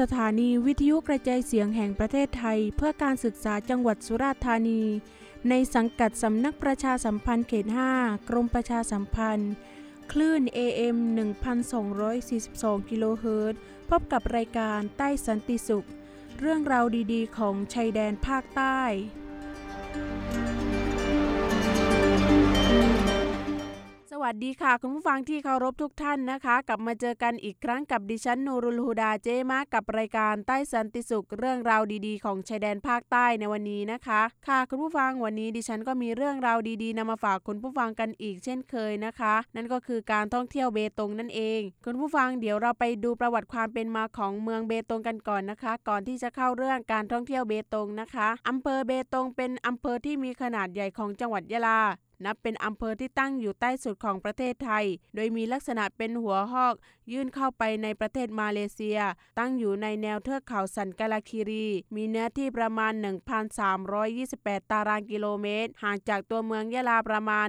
สถานีวิทยุกระจายเสียงแห่งประเทศไทย เพื่อการศึกษาจังหวัดสุราษฎร์ธานี ในสังกัดสำนักประชาสัมพันธ์เขต 5 กรมประชาสัมพันธ์ คลื่น AM 1242 กิโลเฮิรตซ์พบกับรายการใต้สันติสุข เรื่องราวดีๆ ของชายแดนภาคใต้ สวัสดีค่ะ คุณผู้ฟังที่เคารพทุกท่านนะคะ กลับมาเจอกันอีกครั้งกับดิฉันนูรุลฮูดาเจมากับรายการใต้สันติสุขเรื่องราวดีๆ ของชายแดนภาคใต้ในวันนี้นะคะ ค่ะคุณผู้ฟังวันนี้ดิฉันก็มีเรื่องราวดีๆนำมาฝากคุณผู้ฟังกันอีกเช่นเคยนะคะ นั่นก็คือการท่องเที่ยวเบตงนั่นเอง คุณผู้ฟังเดี๋ยวเราไปดูประวัติความเป็นมาของเมืองเบตงกันก่อนนะคะ ก่อนที่จะเข้าเรื่องการท่องเที่ยวเบตงนะคะอำเภอเบตงเป็นอำเภอที่มีขนาดใหญ่ของจังหวัดยะลา นับเป็นอำเภอที่ตั้งอยู่ใต้สุดของประเทศไทย โดยมีลักษณะเป็นหัวหอก ยื่นเข้าไปในประเทศมาเลเซีย ตั้งอยู่ในแนวเทือกเขาสันกาลาคิรี มีเนื้อที่ประมาณ 1,328 ตารางกิโลเมตร ห่างจากตัวเมืองยะลาประมาณ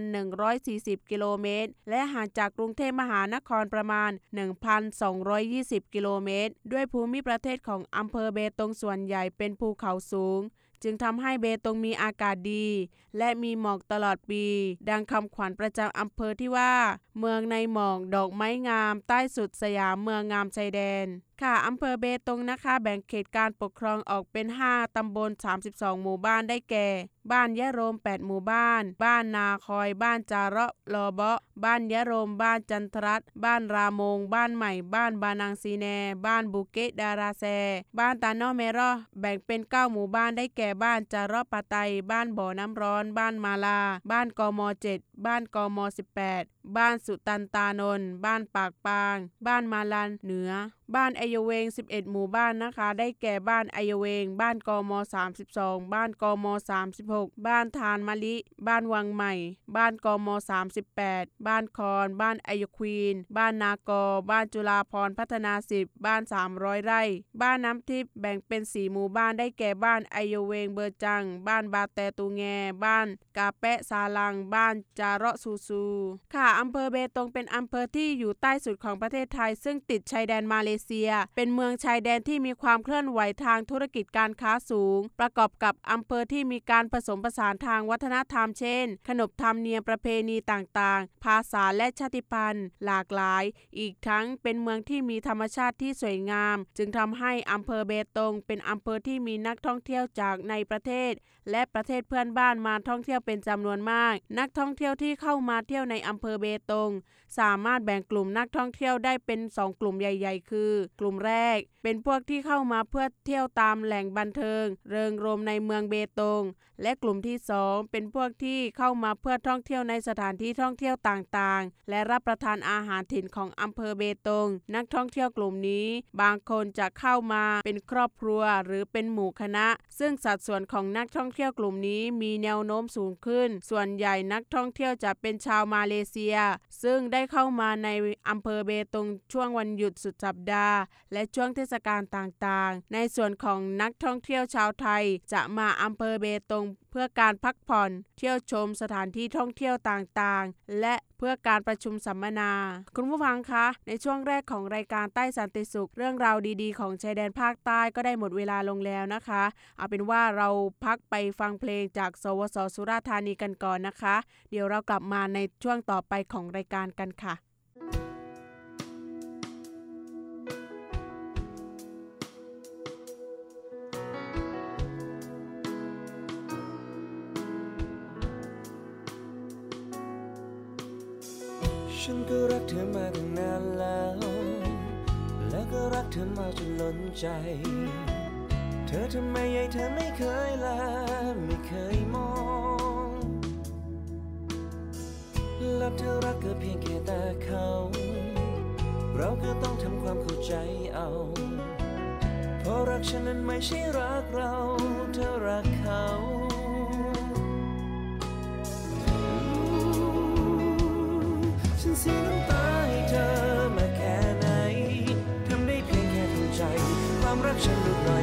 140 กิโลเมตร และห่างจากกรุงเทพมหานครประมาณ 1,220 กิโลเมตร ด้วยภูมิประเทศของอำเภอเบตงส่วนใหญ่เป็นภูเขาสูง จึงทำให้เบตงมีอากาศดี และมีหมอกตลอดปี ดังคำขวัญประจำอำเภอที่ว่า เมืองในหมอกดอกไม้งาม ใต้สุดสยามเมืองงามชายแดนค่ะอำเภอเบตงนะคะ แบ่งเขตการปกครองออกเป็น 5 ตำบล 32 หมู่บ้านได้แก่ บ้านยะโรม 8 หมู่บ้าน บ้านนาคอย บ้านจาระลอเบาะ บ้านยะโรม บ้านจันทรัตบ้านรามง บ้านใหม่ บ้านบานังซีแน บ้านบุเกตดาราแซ บ้านตานอเมรอแบ่งเป็น 9 หมู่บ้านได้แก่บ้านจาระปะไต บ้านบ่อน้ำร้อน บ้านมาลา บ้านกม 7 บ้านกม 18 บ้านสุตันตานน บ้านปากปาง บ้านมาลันเหนือ บ้านไอยเวง 11 หมู่บ้านนะคะ ได้แก่บ้านไอยเวง บ้านกม 32 บ้านกม 36 บ้านทานมะลิ บ้านวังใหม่ บ้านกม 38 บ้านคอน บ้านไอยควีน บ้านนากอ บ้านจุฬาพรพัฒนา 10 บ้าน 300 ไร่ บ้านน้ำทิพย์แบ่งเป็น 4 หมู่บ้านได้แก่บ้านไอยเวงเบอร์จัง บ้านบาแตตูแง บ้านกาแปะซาลัง บ้านจาระซูซู ค่ะอำเภอเบตงเป็นอำเภอที่อยู่ใต้สุดของประเทศไทย ซึ่งติดชายแดนมาเลเซีย เป็นเมืองชายแดนที่มีความเคลื่อนไหวทางธุรกิจการค้าสูง ประกอบกับอำเภอที่มีการผสมผสานทางวัฒนธรรมเช่น ขนบธรรมเนียมประเพณีต่างๆ ภาษาและชาติพันธุ์ หลากหลาย อีกทั้งเป็นเมืองที่มีธรรมชาติที่สวยงาม จึงทำให้อำเภอเบตง เป็นอำเภอที่มีนักท่องเที่ยวจากในประเทศ และประเทศเพื่อนบ้านมาท่องเที่ยวเป็นจำนวนมาก นักท่องเที่ยวที่เข้ามาเที่ยวในอำเภอเบตง สามารถแบ่งกลุ่มนักท่องเที่ยวได้เป็น 2 กลุ่มใหญ่ ๆ คือกลุ่มแรก เป็นพวกที่เข้ามาเพื่อเที่ยวตามแหล่งบันเทิง เริงรมในเมืองเบตง และกลุ่มที่ 2 เป็นพวกที่เข้ามาเพื่อท่องเที่ยวในสถานที่ท่องเที่ยวต่างๆ และรับประทานอาหารถิ่นของอำเภอเบตง นักท่องเที่ยวกลุ่มนี้ บางคนจะเข้ามาเป็นครอบครัวหรือเป็นหมู่คณะ ซึ่งสัดส่วนของนักท่องเที่ยวกลุ่มนี้มีแนวโน้มสูงขึ้น ส่วนใหญ่นักท่องเที่ยวจะเป็นชาวมาเลเซีย ซึ่งได้เข้ามาในอำเภอเบตงช่วงวันหยุดสุดสัปดาห์และช่วงเทศกาลต่างๆ ในส่วนของนักท่องเที่ยวชาวไทย จะมาอำเภอเบตงเพื่อการพักผ่อน เที่ยวชมสถานที่ท่องเที่ยวต่างๆ และเพื่อการประชุมสัมมนา คุณผู้ฟังคะ ในช่วงแรกของรายการใต้สันติสุข เรื่องราวดีๆ ของชายแดนภาคใต้ก็ได้หมดเวลาลงแล้วนะคะ เอาเป็นว่าเราพักไปฟังเพลงจากสวสสุราธานีกันก่อนนะคะ เดี๋ยวเรากลับมาในช่วงต่อไปของรายการกันค่ะ เธอมาตั้งนานแล้ว และก็รักเธอมาจนล้นใจ เธอทำไมยัยเธอไม่เคยลาไม่เคยมอง และเธอรักก็เพียงแค่แต่เขา เราก็ต้องทำความเข้าใจเอา เพราะรักฉันนั้นไม่ใช่รักเรา เธอรักเขา เสียน้ำตาให้เธอมาแค่ไหนทำได้เพียงแค่ทำใจ ความรักฉันลดน้อย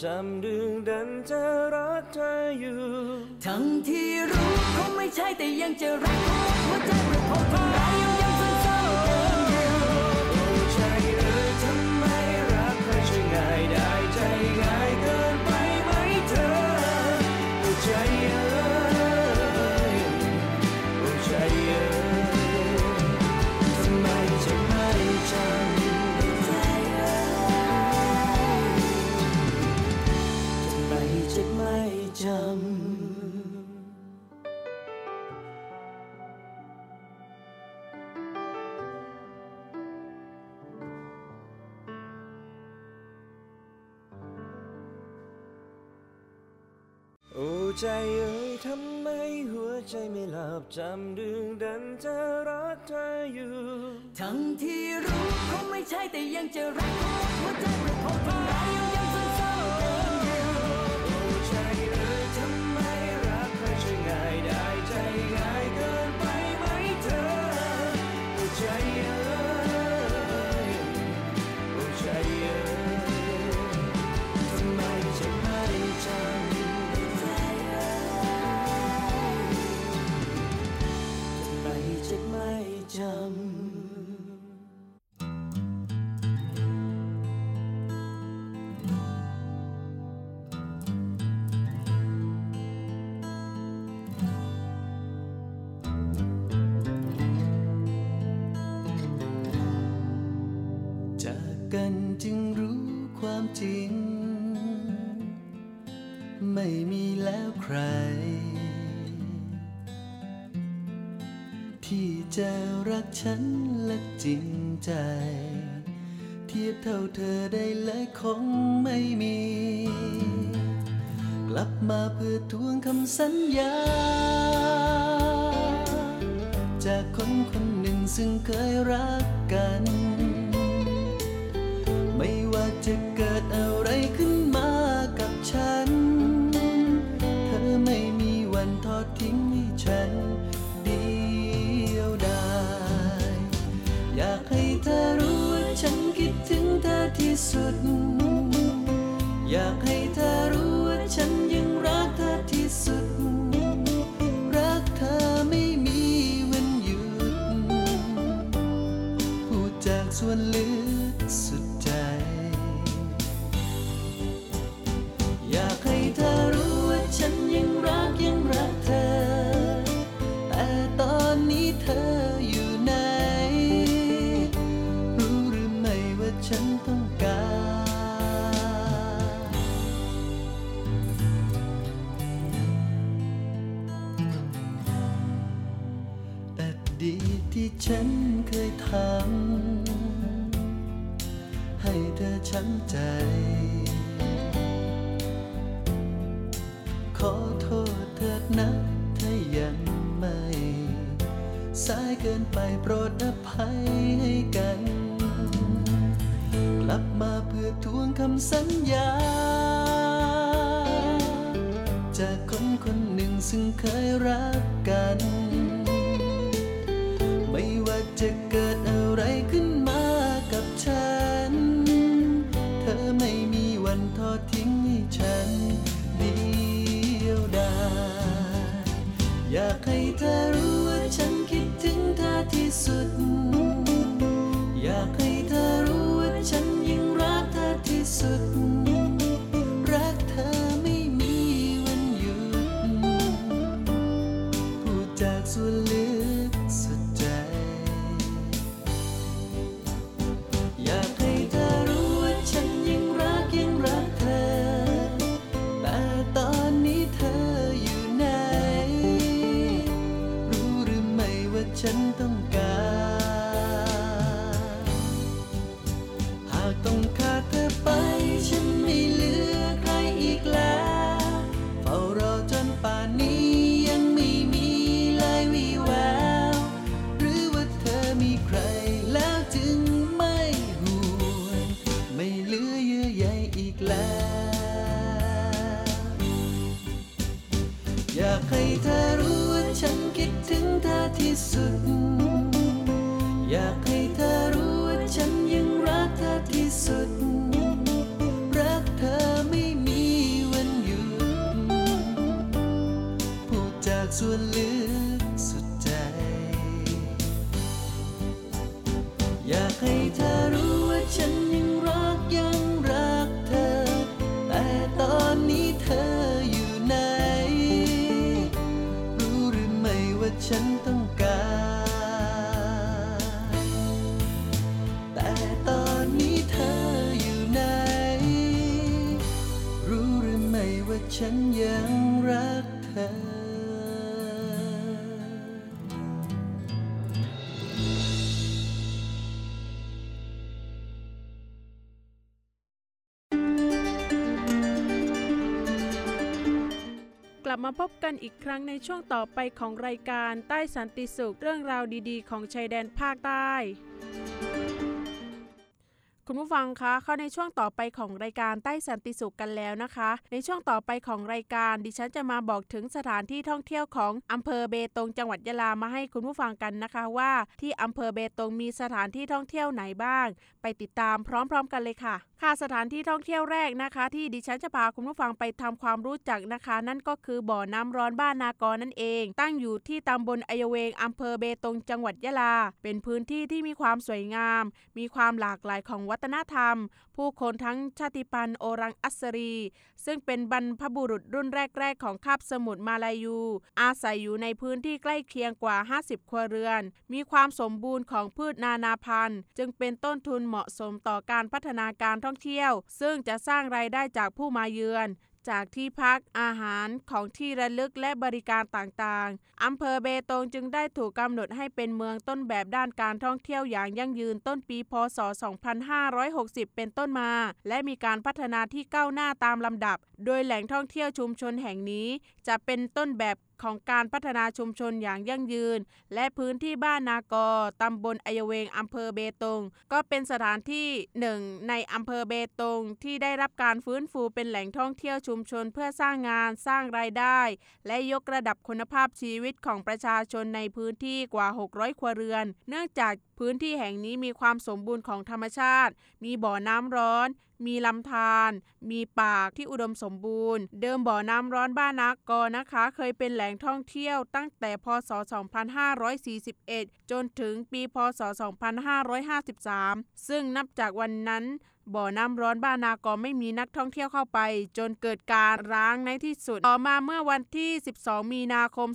จำดึงดันจะรักเธออยู่ ทั้งที่รู้คงไม่ใช่แต่ยังจะรักหัวใจเมื่อพบทำ ใจเอ่ยทำไมหัวใจไม่หลับจำดึงดันจะรักเธออยู่ ทั้งที่รู้คงไม่ใช่แต่ยังจะรักหัวใจประคอพบทำร้า ไม่มีแล้วใคร ที่จะรักฉันและจริงใจ เทียบเท่าเธอได้เลยคงไม่มี กลับมาเพื่อทวงคำสัญญา จากคนคนหนึ่งซึ่งเคยรักกัน ที่สุด อยากให้เธอรู้ว่าฉันยังรักเธอที่สุด รักเธอไม่มีวันหยุด พูดจากส่วนลึกำให้เธอช้ำใจ ขอโทษเถิดนะถ้ายังไม่ สายเกินไปโปรดอภัยให้กัน กลับมาเพื่อทวงคำสัญญา จากคนคนหนึ่งซึ่งเคยรักกันา ให้เธอรู้ว่าฉันคิดถึงเธอที่สุด อยากให้เธอรู้ว่าฉันยังรักเธอที่สุด รักเธอไม่มีวันหยุดพูดจากส่วนลึก ฉันยังรักเธอ กลับมาพบกันอีกครั้งในช่วงต่อไปของรายการใต้สันติสุขเรื่องราวดีๆ ของชายแดนภาคใต้ คุณผู้ฟังคะเข้าในช่วงต่อไปของรายการใต้สันติสุขกันแล้วนะคะ ในช่วงต่อไปของรายการ ดิฉันจะมาบอกถึงสถานที่ท่องเที่ยวของอำเภอเบตงจังหวัดยะลามาให้คุณผู้ฟังกันนะคะว่า ที่อำเภอเบตงมีสถานที่ท่องเที่ยวไหนบ้าง ไปติดตามพร้อมๆ กันเลยค่ะ ค่ะสถานที่ท่องเที่ยวแรกนะคะ ที่ดิฉันจะพาคุณผู้ฟังไปทำความรู้จักนะคะ นั่นก็คือบ่อน้ำร้อนบ้านนากรนั่นเอง ตั้งอยู่ที่ตำบลอายเวงอำเภอเบตงจังหวัดยะลา เป็นพื้นที่ที่มีความสวยงาม มีความหลากหลายของวัฒนธรรม ผู้คนทั้งชาติพันธุ์โอรังอัสรี ซึ่งเป็นบรรพบุรุษรุ่นแรก ๆ ของคาบสมุทรมาลายู อาศัยอยู่ในพื้นที่ใกล้เคียงกว่า 50 ครัวเรือน มีความสมบูรณ์ของพืชนานาพันธุ์ จึงเป็นต้นทุนเหมาะสมต่อการพัฒนาการท่องเที่ยว ซึ่งจะสร้างรายได้จากผู้มาเยือน จากที่พักอาหารของที่ระลึกและบริการต่างๆ อำเภอเบตงจึงได้ถูกกำหนดให้เป็นเมืองต้นแบบด้านการท่องเที่ยวอย่างยั่งยืนต้นปีพศ 2560 เป็นต้นมา และมีการพัฒนาที่ก้าวหน้าตามลำดับ โดยแหล่งท่องเที่ยวชุมชนแห่งนี้ จะเป็นต้นแบบ ของการพัฒนาชุมชนอย่างยั่งยืน และพื้นที่บ้านนากอตำบลอายเวงอำเภอเบตง ก็เป็นสถานที่หนึ่งในอำเภอเบตง ที่ได้รับการฟื้นฟูเป็นแหล่งท่องเที่ยวชุมชนเพื่อสร้างงานสร้างรายได้ และยกระดับคุณภาพชีวิตของประชาชนในพื้นที่กว่า 600 ครัวเรือน เนื่องจากพื้นที่แห่งนี้มีความสมบูรณ์ของธรรมชาติ มีบ่อน้ำร้อน มีลำธารมีป่าที่อุดมสมบูรณ์ เดิมบ่อน้ำร้อนบ้านนักกอนะคะ เคยเป็นแหล่งท่องเที่ยวตั้งแต่พศ 2541 จนถึงปีพศ 2553 ซึ่งนับจากวันนั้น บ่อน้ำร้อนบ้านนากอไม่มีนักท่องเที่ยวเข้าไป จนเกิดการร้างในที่สุด ต่อมาเมื่อวันที่ 12 มีนาคม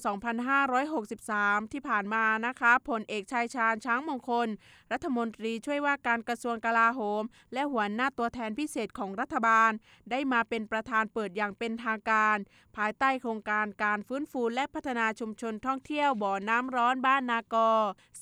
2563 ที่ผ่านมานะคะผลเอกชายชาญช้างมงคล รัฐมนตรีช่วยว่าการกระทรวงกลาโหม และหัวหน้าตัวแทนพิเศษของรัฐบาล ได้มาเป็นประธานเปิดอย่างเป็นทางการ ภายใต้โครงการการฟื้นฟูและพัฒนาชุมชนท่องเที่ยวบ่อน้ำร้อนบ้านนากอ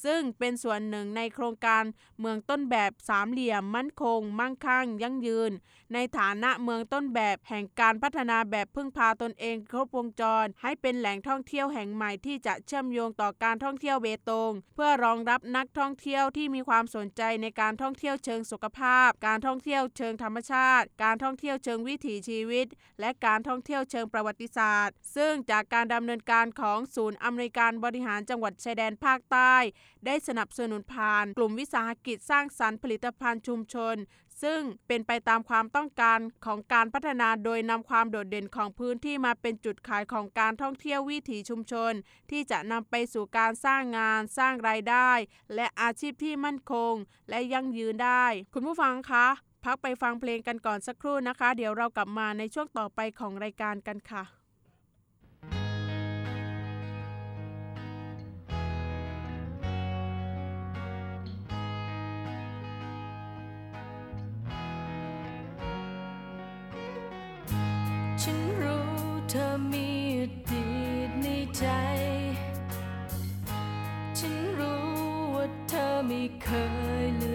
ซึ่งเป็นส่วนหนึ่งในโครงการเมืองต้นแบบสามเหลี่ยมมั่นคง มั่งคั่งยั่งยืน ในฐานะเมืองต้นแบบแห่งการพัฒนาแบบพึ่งพาตนเองครบวงจร ให้เป็นแหล่งท่องเที่ยวแห่งใหม่ที่จะเชื่อมโยงต่อการท่องเที่ยวเบตง เพื่อรองรับนักท่องเที่ยวที่มีความสนใจในการท่องเที่ยวเชิงสุขภาพ การท่องเที่ยวเชิงธรรมชาติ การท่องเที่ยวเชิงวิถีชีวิต และการท่องเที่ยวเชิงประวัติศาสตร์ ซึ่งจากการดำเนินการของศูนย์อำนวยการบริหารจังหวัดชายแดนภาคใต้ ได้สนับสนุนผ่าน กลุ่มวิสาหกิจสร้างสรรค์ผลิตภัณฑ์ชุมชน ซึ่งเป็นไปตามความต้องการของการพัฒนาโดยนำความโดดเด่นของพื้นที่มาเป็นจุดขายของการท่องเที่ยววิถีชุมชน ที่จะนำไปสู่การสร้างงาน สร้างรายได้ และอาชีพที่มั่นคง และยั่งยืนได้ คุณผู้ฟังคะ พักไปฟังเพลงกันก่อนสักครู่นะคะ เดี๋ยวเรากลับมาในช่วงต่อไปของรายการกันค่ะ ฉันรู้เธอมีอดีตในใจ ฉันรู้ว่าเธอไม่เคยลืม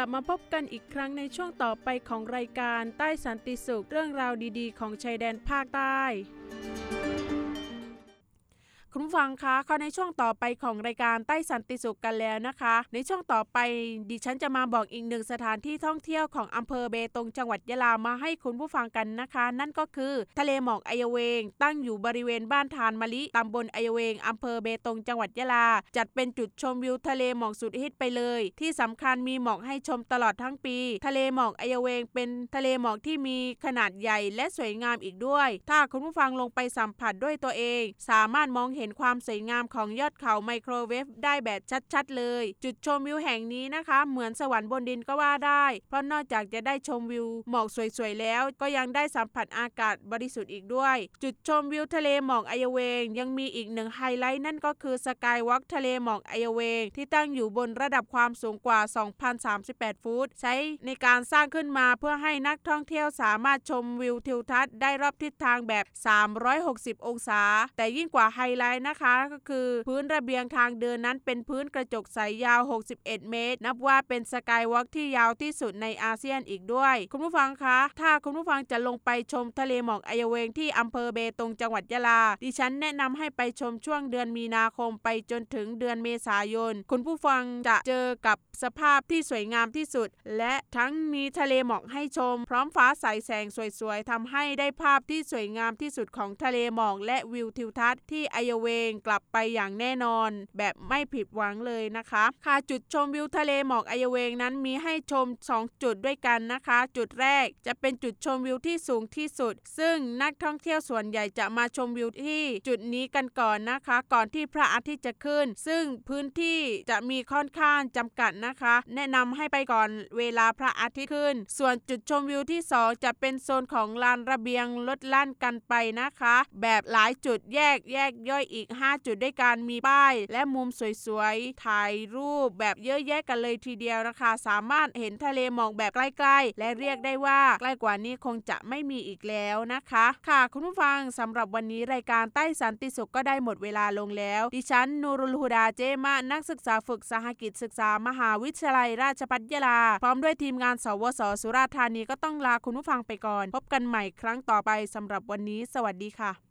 ลับมาพบกันอีกครั้งในช่วงต่อไปของรายการใต้สันติสุขเรื่องราวดีๆ ของชายแดนภาคใต้ ฟังคะเข้าในช่วงต่อไปของรายการใต้สันติสุขกันแล้วนะคะ ในช่วงต่อไปดิฉันจะมาบอกอีกหนึ่งสถานที่ท่องเที่ยวของอำเภอเบตงจังหวัดยะลามาให้คุณผู้ฟังกันนะคะ นั่นก็คือ ทะเลหมอกไอเวง ตั้งอยู่บริเวณบ้านทานมะลิตำบลไอเวงอำเภอเบตงจังหวัดยะลา จัดเป็นจุดชมวิวทะเลหมอกสุดฮิตไปเลย ที่สำคัญมีหมอกให้ชมตลอดทั้งปี ทะเลหมอกไอเวง เป็นทะเลหมอกที่มีขนาดใหญ่และสวยงามอีกด้วย ถ้าคุณผู้ฟังลงไปสัมผัสด้วยตัวเอง สามารถมองเห็นความสวยงามของยอดเขาไมโครเวฟได้แบบชัดๆเลย จุดชมวิวแห่งนี้นะคะ เหมือนสวรรค์บนดินก็ว่าได้ เพราะนอกจากจะได้ชมวิวหมอกสวยๆแล้ว ก็ยังได้สัมผัสอากาศบริสุทธิ์อีกด้วย จุดชมวิวทะเลหมอกอัยเยอร์เวง ยังมีอีกหนึ่งไฮไลท์นั่นก็คือสกายวอล์กทะเลหมอกอัยเยอร์เวง ที่ตั้งอยู่บนระดับความสูงกว่า 2,038 ฟุต ใช้ในการสร้างขึ้นมาเพื่อให้นักท่องเที่ยวสามารถชมวิวทิวทัศน์ได้รอบทิศทางแบบ 360 องศา แต่ยิ่งกว่าไฮไลท์นะคะก็คือพื้นระเบียงทางเดินนั้นเป็นพื้นกระจกใสยาว 61 เมตร นับว่าเป็นสกายวอล์กที่ยาวที่สุดในอาเซียนอีกด้วย คุณผู้ฟังคะ ถ้าคุณผู้ฟังจะลงไปชมทะเลหมอกอัยเยอร์เวงที่อำเภอเบตงจังหวัดยะลา ดิฉันแนะนำให้ไปชมช่วงเดือนมีนาคมไปจนถึงเดือนเมษายน คุณผู้ฟังจะเจอกับสภาพที่สวยงามที่สุด และทั้งมีทะเลหมอกให้ชม พร้อมฟ้าใสแสงสวยๆทำให้ได้ภาพที่สวยงามที่สุดของทะเลหมอกและวิวทิวทัศน์ที่ไอเวงกลับไปอย่างแน่นอน แบบไม่ผิดหวังเลยนะคะ ค่ะจุดชมวิวทะเลหมอกไอเวงนั้นมีให้ชม 2 จุดด้วยกันนะคะ จุดแรกจะเป็นจุดชมวิวที่สูงที่สุด ซึ่งนักท่องเที่ยวส่วนใหญ่จะมาชมวิวที่จุดนี้กันก่อนนะคะ ก่อนที่พระอาทิตย์จะขึ้น ซึ่งพื้นที่จะมีค่อนข้างจำกัดนะคะ แนะนำให้ไปก่อนเวลาพระอาทิตย์ขึ้น ส่วนจุดชมวิวที่ 2 จะเป็นโซนของลานระเบียงลดลั่นกันไปนะคะ แบบหลายจุดแยกแยกย่อยอีกีก 5 จุดด้วยการมีป้าย และมุมสวยๆ ถ่ายรูปแบบเยอะแยะกันเลยทีเดียวนะคะ สามารถเห็นทะเลหมอกแบบใกล้ๆ และเรียกได้ว่าใกล้กว่านี้คงจะไม่มีอีกแล้วนะคะ ค่ะคุณผู้ฟังสำหรับวันนี้รายการใต้สันติสุขก็ได้หมดเวลาลงแล้ว ดิฉันนูรุลฮูดาเจมานักศึกษาฝึกสหกิจศึกษามหาวิทยาลัยราชภัฏยะลา พร้อมด้วยทีมงานสวสสุราษฎร์ธานีก็ต้องลาคุณผู้ฟังไปก่อน พบกันใหม่ครั้งต่อไปสำหรับวันนี้ สวัสดีค่ะ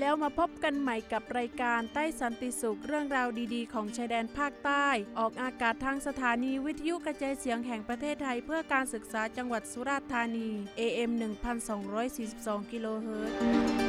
แล้วมาพบกันใหม่กับรายการใต้สันติสุขเรื่องราวดีๆ ของชายแดนภาคใต้ ออกอากาศทางสถานีวิทยุกระจายเสียงแห่งประเทศไทย เพื่อการศึกษาจังหวัดสุราษฎร์ธานี AM 1242 กิโลเฮิรตซ์